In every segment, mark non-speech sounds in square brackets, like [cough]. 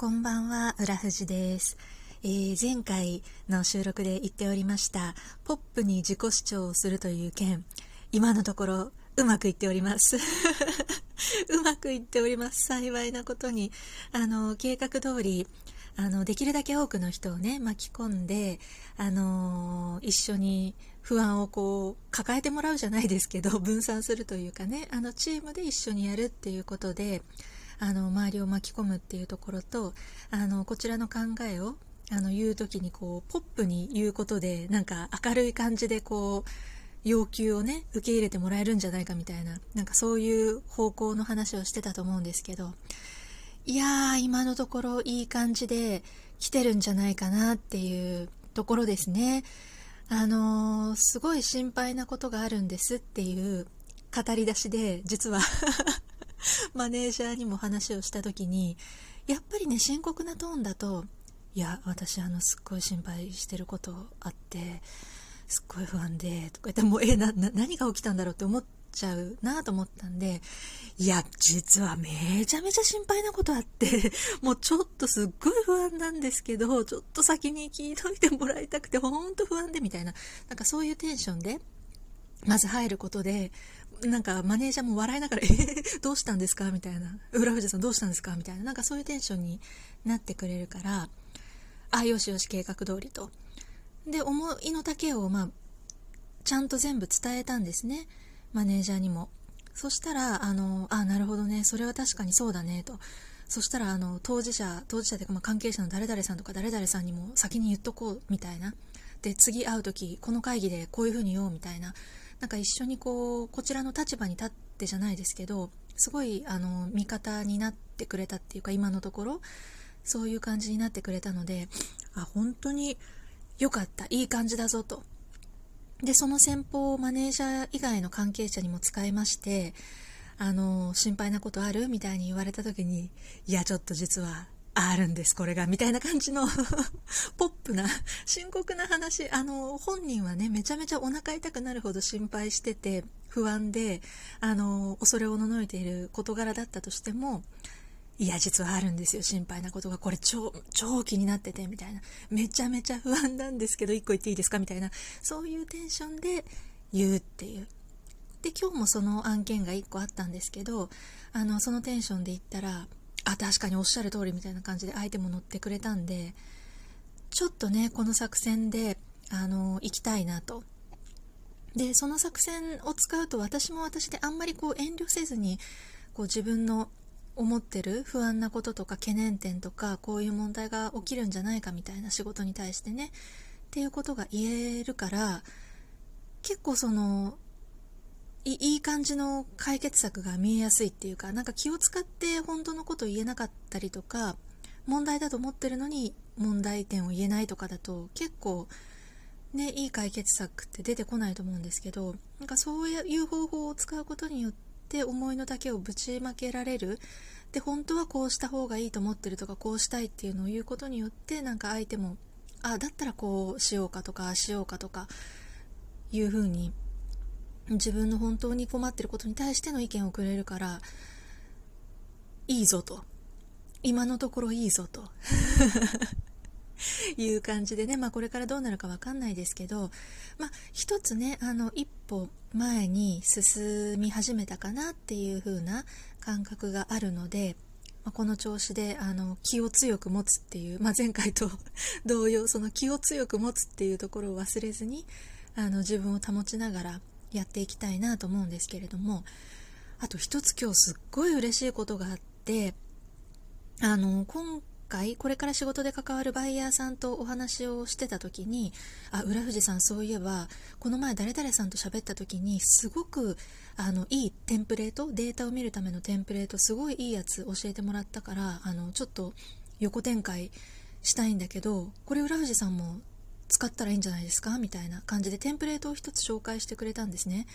こんばんは、浦富です、えー、前回の収録で言っておりました、ポップに自己主張をするという件、今のところうまくいっております。[laughs] うまくいっております。幸いなことに。あの、計画通り、あの、できるだけ多くの人をね、巻き込んで、あの一緒に不安をこう、抱えてもらうじゃないですけど、分散するというかね、あの、チームで一緒にやるっていうことで、あの周りを巻き込むっていうところとあのこちらの考えをあの言う時にこうポップに言うことでなんか明るい感じでこう要求をね受け入れてもらえるんじゃないかみたいななんかそういう方向の話をしてたと思うんですけどいやー今のところいい感じで来てるんじゃないかなっていうところですね。あのー、すごい心配なことがあるんですっていう語り出しで実は。[laughs] マネージャーにも話をした時にやっぱりね深刻なトーンだといや私あのすっごい心配してることあってすっごい不安でとか言ってもうえな何が起きたんだろうって思っちゃうなと思ったんでいや実はめちゃめちゃ心配なことあって [laughs] もうちょっとすっごい不安なんですけどちょっと先に聞いといてもらいたくてほんと不安でみたいななんかそういうテンションでまず入ることでなんかマネージャーも笑いながら、[laughs] えー、どうしたんですか？みたいな。浦藤さんどうしたんですか？みたいな。なんかそういうテンションになってくれるから、あ、よしよし計画通りと。で、思いの丈を、まあ、ちゃんと全部伝えたんですね。マネージャーにも。そしたら、あの、あ、なるほどね。それは確かにそうだね、と。そしたら、あの、当事者、当事者というか、まあ、関係者の誰々さんとか誰々さんにも先に言っとこう、みたいな。で、次会う時、この会議でこういうふうに言おう、みたいな。なんか一緒にこうこちらの立場に立ってじゃないですけどすごいあの味方になってくれたっていうか今のところそういう感じになってくれたのであ本当に良かったいい感じだぞと。でその戦法をマネージャー以外の関係者にも使いましてあの心配なことある？みたいに言われた時にいやちょっと実はあるんです、これが、みたいな感じの [laughs] ポップな、深刻な話。あの、本人はね、めちゃめちゃお腹痛くなるほど心配してて、不安で、あの、恐れおののいている事柄だったとしても、いや、実はあるんですよ、心配なことが。これ超、超気になってて、みたいな。めちゃめちゃ不安なんですけど、一個言っていいですか？みたいな。そういうテンションで言うっていう。で、今日もその案件が1個あったんですけど、あの、そのテンションで言ったら、あ確かにおっしゃる通りみたいな感じで相手も乗ってくれたんでちょっとねこの作戦であの行きたいなと。でその作戦を使うと私も私であんまりこう遠慮せずにこう自分の思ってる不安なこととか懸念点とかこういう問題が起きるんじゃないかみたいな仕事に対してねっていうことが言えるから結構そのいい感じの解決策が見えやすいっていうかなんか気を使って本当のこと言えなかったりとか問題だと思ってるのに問題点を言えないとかだと結構ねいい解決策って出てこないと思うんですけどなんかそういう方法を使うことによって思いの丈をぶちまけられる。で本当はこうした方がいいと思ってるとかこうしたいっていうのを言うことによってなんか相手もあだったらこうしようかとかしようかとかいう風に自分の本当に困ってることに対しての意見をくれるからいいぞと。今のところいいぞと。[laughs] いう感じでね、まあ、これからどうなるか分かんないですけど、まあ、一つねあの一歩前に進み始めたかなっていう風な感覚があるので、まあ、この調子であの気を強く持つっていう、まあ、前回と [laughs] 同様その気を強く持つっていうところを忘れずにあの自分を保ちながらやっていきたいなと思うんですけれどもあと一つ今日すっごい嬉しいことがあってあの今回これから仕事で関わるバイヤーさんとお話をしてた時にあ浦富さんそういえばこの前誰々さんと喋った時にすごくあのいいテンプレートデータを見るためのテンプレートすごいいいやつ教えてもらったからあのちょっと横展開したいんだけどこれ浦富さんも使ったらいいんじゃないですか？みたいな感じでテンプレートを一つ紹介してくれたんですね。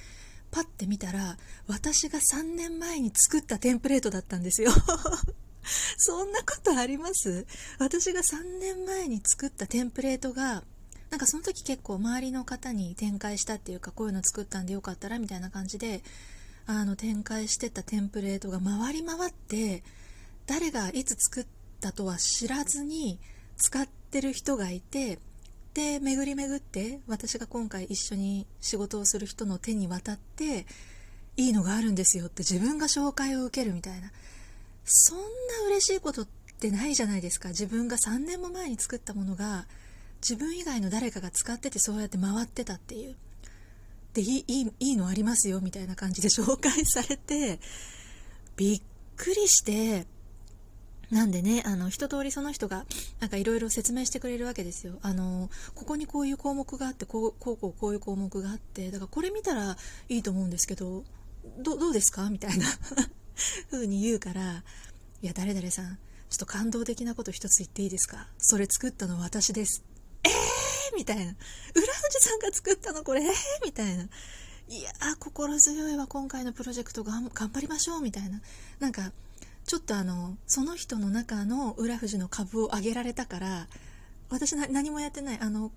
パッて見たら私が3年前に作ったテンプレートだったんですよ。[laughs] そんなことあります？私が3年前に作ったテンプレートがなんかその時結構周りの方に展開したっていうかこういうの作ったんでよかったらみたいな感じであの展開してたテンプレートが回り回って誰がいつ作ったとは知らずに使ってる人がいてで巡り巡って私が今回一緒に仕事をする人の手に渡っていいのがあるんですよって自分が紹介を受けるみたいな。そんな嬉しいことってないじゃないですか。自分が3年も前に作ったものが自分以外の誰かが使っててそうやって回ってたっていう。でいいいいのありますよみたいな感じで紹介されてびっくりしてなんでね、あの、一通りその人が、なんかいろいろ説明してくれるわけですよ。あの、ここにこういう項目があって、こう、こう、こう、こういう項目があって、だからこれ見たらいいと思うんですけど、どどうですか？みたいな [laughs] 風に言うから、いや、誰々さん、ちょっと感動的なこと一つ言っていいですか？それ作ったの私です。えー？みたいな。浦富士さんが作ったの？これ？えー？みたいな。いやー心強いわ、今回のプロジェクト頑張りましょうみたいな。なんか、ちょっとあのその人の中の浦富士の株を上げられたから私何もやってない。あの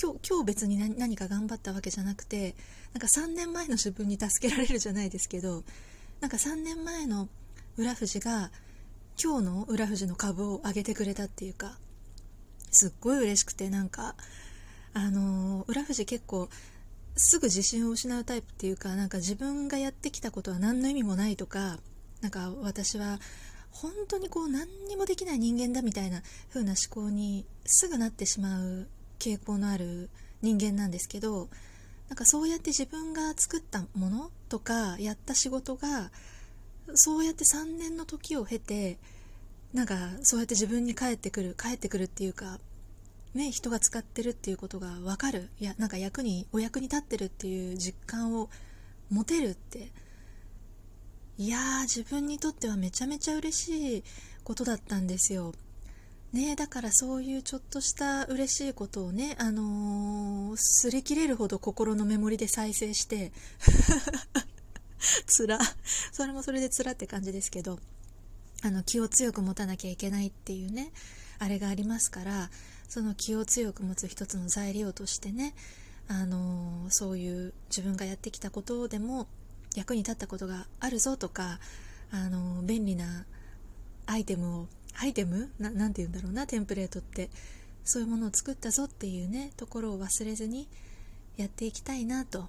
今日今日別に何か頑張ったわけじゃなくてなんか3年前の自分に助けられるじゃないですけどなんか3年前の浦富士が今日の浦富士の株を上げてくれたっていうかすっごい嬉しくてなんかあの浦富士結構すぐ自信を失うタイプっていうかなんか自分がやってきたことは何の意味もないとかなんか私は本当にこう何にもできない人間だみたいな風な思考にすぐなってしまう傾向のある人間なんですけどなんかそうやって自分が作ったものとかやった仕事がそうやって3年の時を経てなんかそうやって自分に返ってくる返ってくるっていうかね人が使ってるっていうことが分かる。いやなんか役にお役に立ってるっていう実感を持てるっていやー自分にとってはめちゃめちゃ嬉しいことだったんですよ。ねだからそういうちょっとした嬉しいことをね、あのー、擦り切れるほど心のメモリで再生して、[laughs] つら、それもそれでつらって感じですけど、あの気を強く持たなきゃいけないっていうね、あれがありますから、その気を強く持つ一つの材料としてね、あのー、そういう自分がやってきたことでも役に立ったことがあるぞとかあの便利なアイテムをアイテム？ななて言うんだろうなテンプレートって。そういうものを作ったぞっていうねところを忘れずにやっていきたいなと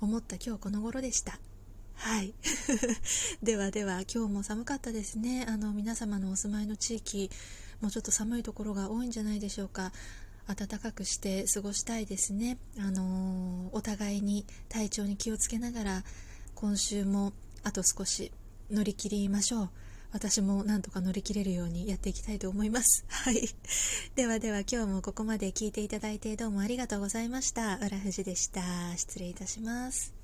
思った今日この頃でした。はい。[laughs] ではでは今日も寒かったですね。あの皆様のお住まいの地域もうちょっと寒いところが多いんじゃないでしょうか。暖かくして過ごしたいですね。あのお互いに体調に気をつけながら今週もあと少し乗り切りましょう。私もなんとか乗り切れるようにやっていきたいと思います。[laughs] はい。ではでは今日もここまで聞いていただいてどうもありがとうございました。浦富士でした。失礼いたします。